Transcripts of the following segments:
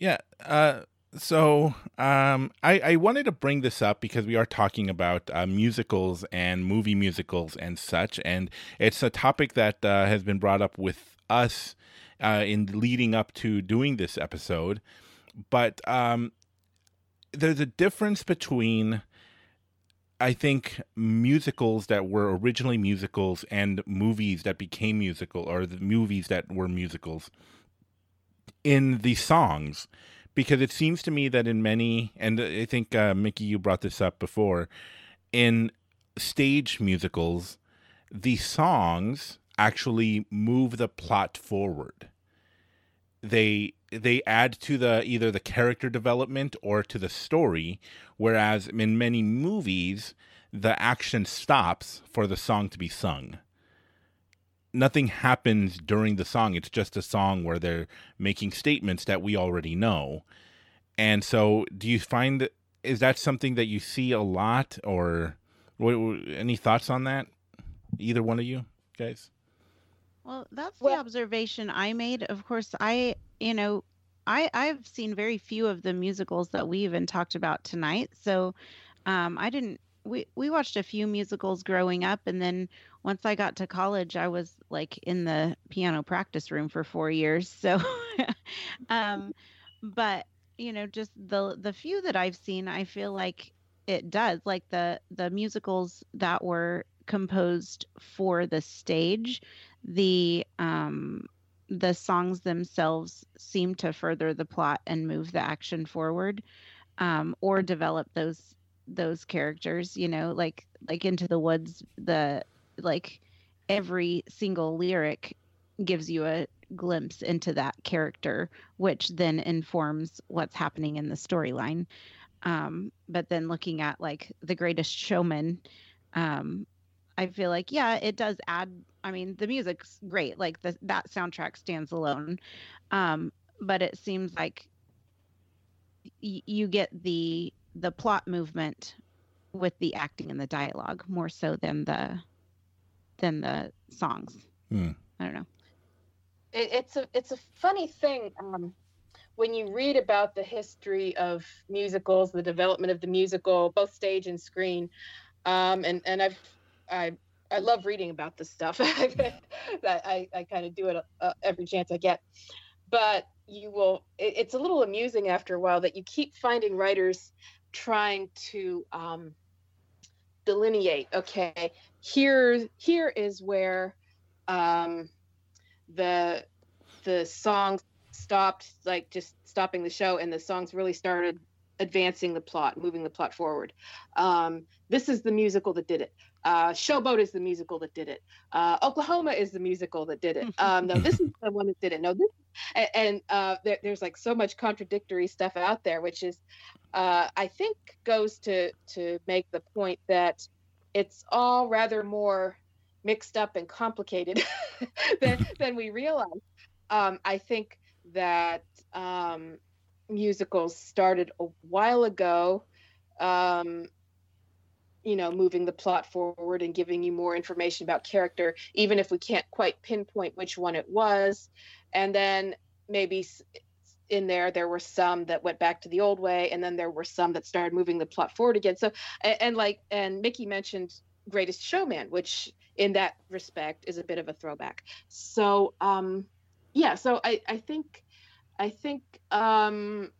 Yeah. Uh, so um, I, I wanted to bring this up because we are talking about uh, musicals and movie musicals and such, and it's a topic that uh, has been brought up with us uh, in leading up to doing this episode. But um, there's a difference between I think musicals that were originally musicals and movies that became musical or the movies that were musicals in the songs because it seems to me that in many and I think uh, Micci you brought this up before in stage musicals the songs actually move the plot forward. They they add to the either the character development or to the story whereas in many movies the action stops for the song to be sung nothing happens during the song it's just a song where they're making statements that we already know and so do you find is that something that you see a lot or what, any thoughts on that either one of you guys well, that's the well, observation I made. Of course, I, you know, I I've seen very few of the musicals that we even talked about tonight. So, um, I didn't. We we watched a few musicals growing up, and then once I got to college, I was like in the piano practice room for four years. So, um, but you know, just the the few that I've seen, I feel like it does. Like the the musicals that were composed for the stage the um the songs themselves seem to further the plot and move the action forward um or develop those those characters you know like like into the woods the like every single lyric gives you a glimpse into that character which then informs what's happening in the storyline um but then looking at like the greatest showman um I feel like yeah, it does add. I mean, the music's great. Like the, that soundtrack stands alone, um, but it seems like y- you get the the plot movement with the acting and the dialogue more so than the than the songs. Hmm. I don't know. It, it's a it's a funny thing um, when you read about the history of musicals, the development of the musical, both stage and screen. Um, and and I've I I love reading about this stuff. I I, I kind of do it uh, every chance I get, but you will. It, it's a little amusing after a while that you keep finding writers trying to um, delineate. Okay, here here is where um, the the songs stopped, like just stopping the show, and the songs really started advancing the plot, moving the plot forward. Um, this is the musical that did it. Uh, Showboat is the musical that did it. Uh, Oklahoma is the musical that did it. Um, no, this is the one that did it. No, this and, and uh, there, there's like so much contradictory stuff out there, which is, uh, I think, goes to to make the point that it's all rather more mixed up and complicated than than we realize. Um, I think that um, musicals started a while ago. Um, you know, moving the plot forward and giving you more information about character, even if we can't quite pinpoint which one it was. And then maybe in there there were some that went back to the old way and then there were some that started moving the plot forward again so and, and, like and Micci mentioned greatest showman which in that respect is a bit of a throwback so um yeah so i i think i think um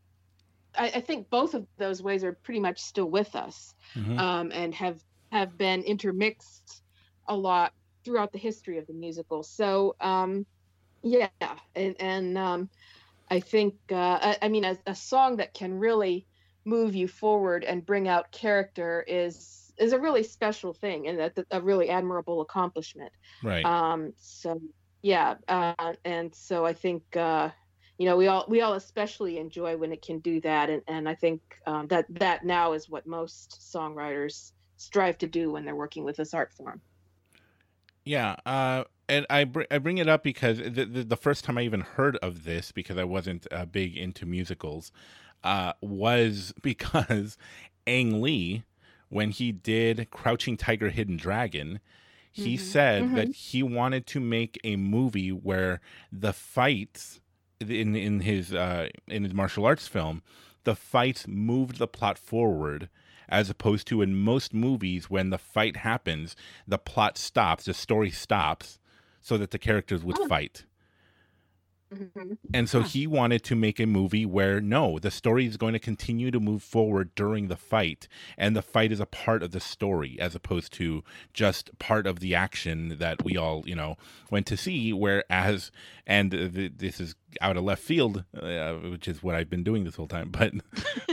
I, I think both of those ways are pretty much still with us mm-hmm. um, and have have been intermixed a lot throughout the history of the musical. So um, yeah, and, and um, I think uh, I, I, mean a, a, song that can really move you forward and bring out character is is a really special thing and a, a really admirable accomplishment. Right. Um, so yeah, uh, and so I think uh, you know we all we all especially enjoy when it can do that and, and i think um, that that now is what most songwriters strive to do when they're working with this art form yeah uh, and I, br- I bring it up because the, the, the, first time i even heard of this because i wasn't uh, big into musicals uh, was because ang lee when he did crouching tiger hidden dragon he mm-hmm. said mm-hmm. that he wanted to make a movie where the fights in in his uh, in his martial arts film, the fights moved the plot forward as opposed to in most movies when the fight happens, the plot stops, the story stops, so that the characters would oh. fight. Mm-hmm. And so he wanted to make a movie where no, the story is going to continue to move forward during the fight, and the fight is a part of the story as opposed to just part of the action that we all, you know, went to see. Whereas, and th- this is out of left field, uh, which is what I've been doing this whole time, but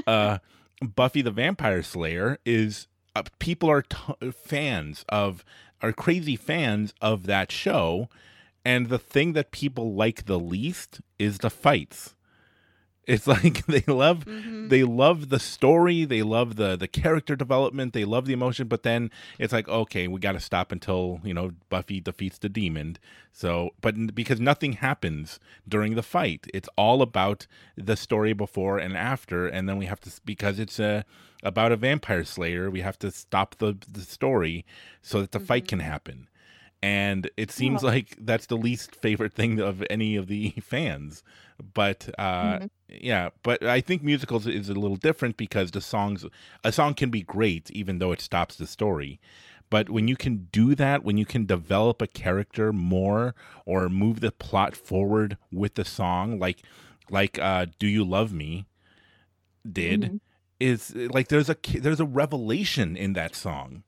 uh, Buffy the Vampire Slayer is uh, people are t- fans of are crazy fans of that show and the thing that people like the least is the fights it's like they love mm-hmm. they love the story they love the the character development they love the emotion but then it's like okay we got to stop until you know buffy defeats the demon so but because nothing happens during the fight it's all about the story before and after and then we have to because it's a about a vampire slayer we have to stop the the story so that the mm-hmm. fight can happen and it seems oh. like that's the least favorite thing of any of the fans but uh, mm-hmm. yeah but i think musicals is a little different because the songs a song can be great even though it stops the story but when you can do that when you can develop a character more or move the plot forward with the song like like uh, do you love me did mm-hmm. is like there's a there's a revelation in that song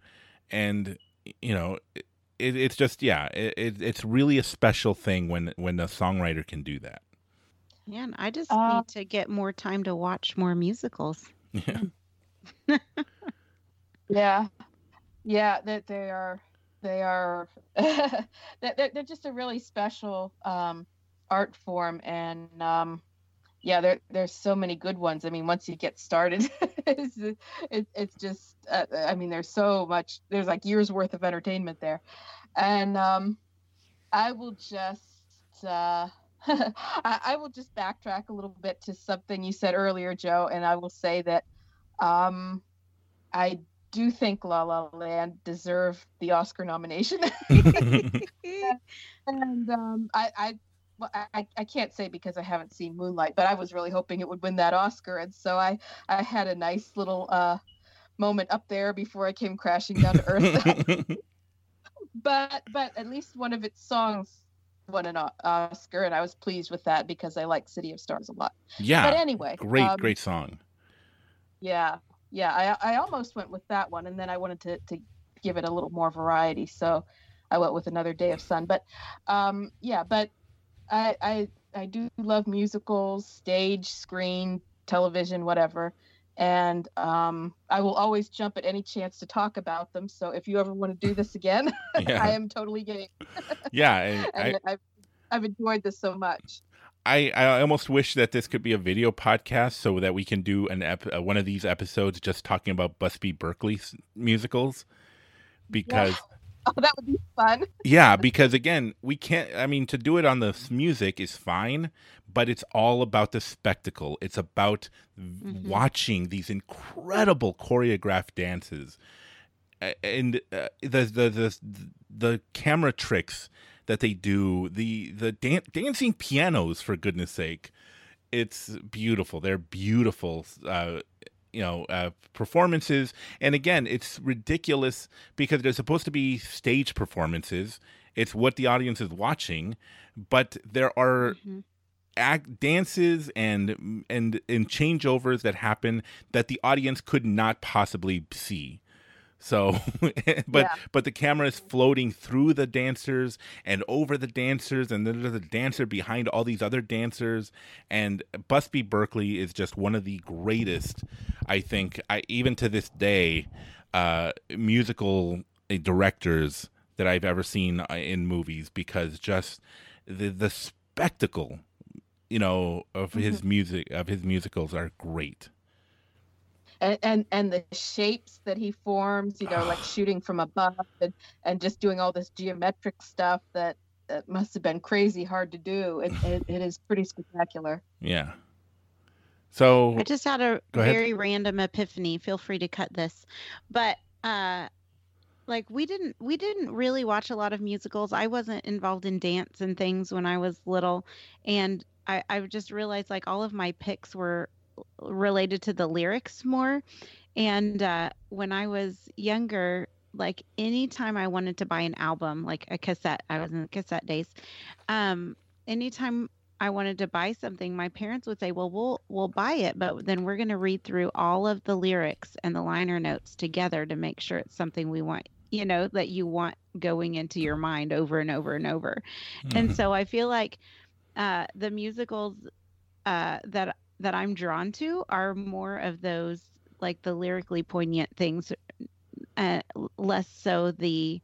and you know it, it's just yeah, it, it's really a special thing when when a songwriter can do that. Yeah, and I just uh, need to get more time to watch more musicals. Yeah. yeah, yeah. That they are they are they're, they're just a really special um, art form and um, yeah there there's so many good ones i mean once you get started it's, it, it's just uh, i mean there's so much there's like years worth of entertainment there and um i will just uh I, I will just backtrack a little bit to something you said earlier joe and i will say that um i do think La La Land deserved the Oscar nomination. and um, I, I well, I, I can't say because I haven't seen Moonlight, but I was really hoping it would win that Oscar, and so I I had a nice little uh, moment up there before I came crashing down to earth. but but at least one of its songs won an Oscar, and I was pleased with that because I like City of Stars a lot. Yeah. But anyway, great um, great song. Yeah, yeah. I I almost went with that one, and then I wanted to to give it a little more variety, so I went with Another Day of Sun. But um, yeah, but I, I I do love musicals, stage, screen, television, whatever. And um, I will always jump at any chance to talk about them. So if you ever want to do this again, yeah. I am totally game. yeah, I, I, I've, I've enjoyed this so much. I, I almost wish that this could be a video podcast so that we can do an ep- uh, one of these episodes just talking about Busby Berkeley musicals because yeah. Oh, that would be fun. yeah, because again, we can't. I mean, to do it on the music is fine, but it's all about the spectacle. It's about mm-hmm. watching these incredible choreographed dances, and uh, the, the the the camera tricks that they do, the the dan- dancing pianos, for goodness sake. It's beautiful. They're beautiful uh, you know uh, performances. And again it's ridiculous because they're supposed to be stage performances. It's what the audience is watching but there are mm-hmm. act dances and and and changeovers that happen that the audience could not possibly see so, but yeah. but the camera is floating through the dancers and over the dancers, and then there's a dancer behind all these other dancers. And Busby Berkeley is just one of the greatest, I think, I even to this day, uh, musical uh, directors that I've ever seen uh, in movies because just the the spectacle, you know, of his mm-hmm. music of his musicals are great and, and and the shapes that he forms you know like shooting from above and, and just doing all this geometric stuff that that must have been crazy hard to do. It, it, it is pretty spectacular. Yeah. So i just had a very random epiphany. Feel free to cut this. But uh like we didn't we didn't really watch a lot of musicals. I wasn't involved in dance and things when I was little, and I I just realized like all of my picks were related to the lyrics more. And uh, when I was younger, like anytime I wanted to buy an album, like a cassette, I was in the cassette days. Um, anytime I wanted to buy something, my parents would say, "Well, we'll we'll buy it, but then we're going to read through all of the lyrics and the liner notes together to make sure it's something we want, you know, that you want going into your mind over and over and over." Mm-hmm. And so I feel like uh, the musicals uh, that that I'm drawn to are more of those like the lyrically poignant things, uh, less so the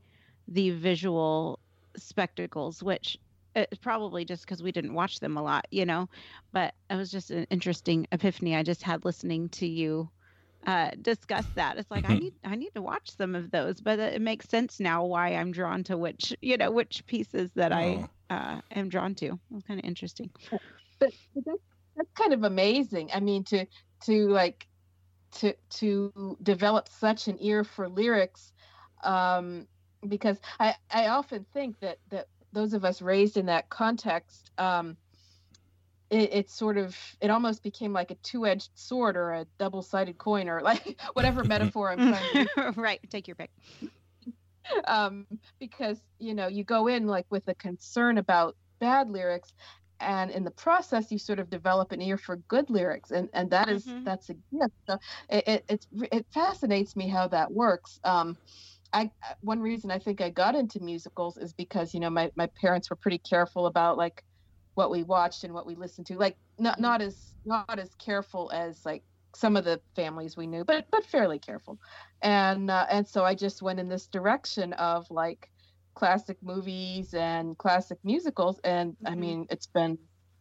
the visual spectacles, which it's probably just because we didn't watch them a lot, you know. But it was just an interesting epiphany I just had listening to you uh, discuss that. It's like I need I need to watch some of those, but it makes sense now why I'm drawn to which you know which pieces that oh. I uh, am drawn to. It's kind of interesting. But, but that's, that's kind of amazing. I mean, to to like to to develop such an ear for lyrics um, because I, I often think that that those of us raised in that context um, it, it, sort of it almost became like a two-edged sword or a double-sided coin or like whatever metaphor i'm trying to right take your pick um, because you know you go in like with a concern about bad lyrics and in the process you sort of develop an ear for good lyrics and and that is, mm-hmm. that's a gift. So it, it, it fascinates me how that works. Um I one reason I think I got into musicals is because you know my, my parents were pretty careful about like what we watched and what we listened to like not not as not as careful as like some of the families we knew but but fairly careful. And uh, and so I just went in this direction of like classic movies and classic musicals and mm-hmm. i mean it's been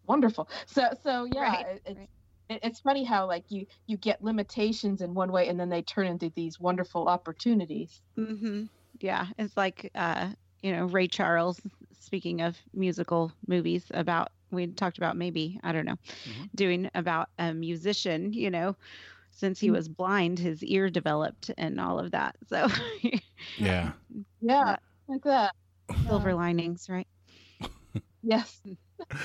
wonderful so so yeah right, it, it's right. it's funny how like you you get limitations in one way and then they turn into these wonderful opportunities mm-hmm. yeah it's like uh you know ray charles speaking of musical movies about we talked about maybe i don't know mm-hmm. doing about a musician you know since he mm-hmm. was blind his ear developed and all of that so yeah yeah like that. Silver linings, right? yes.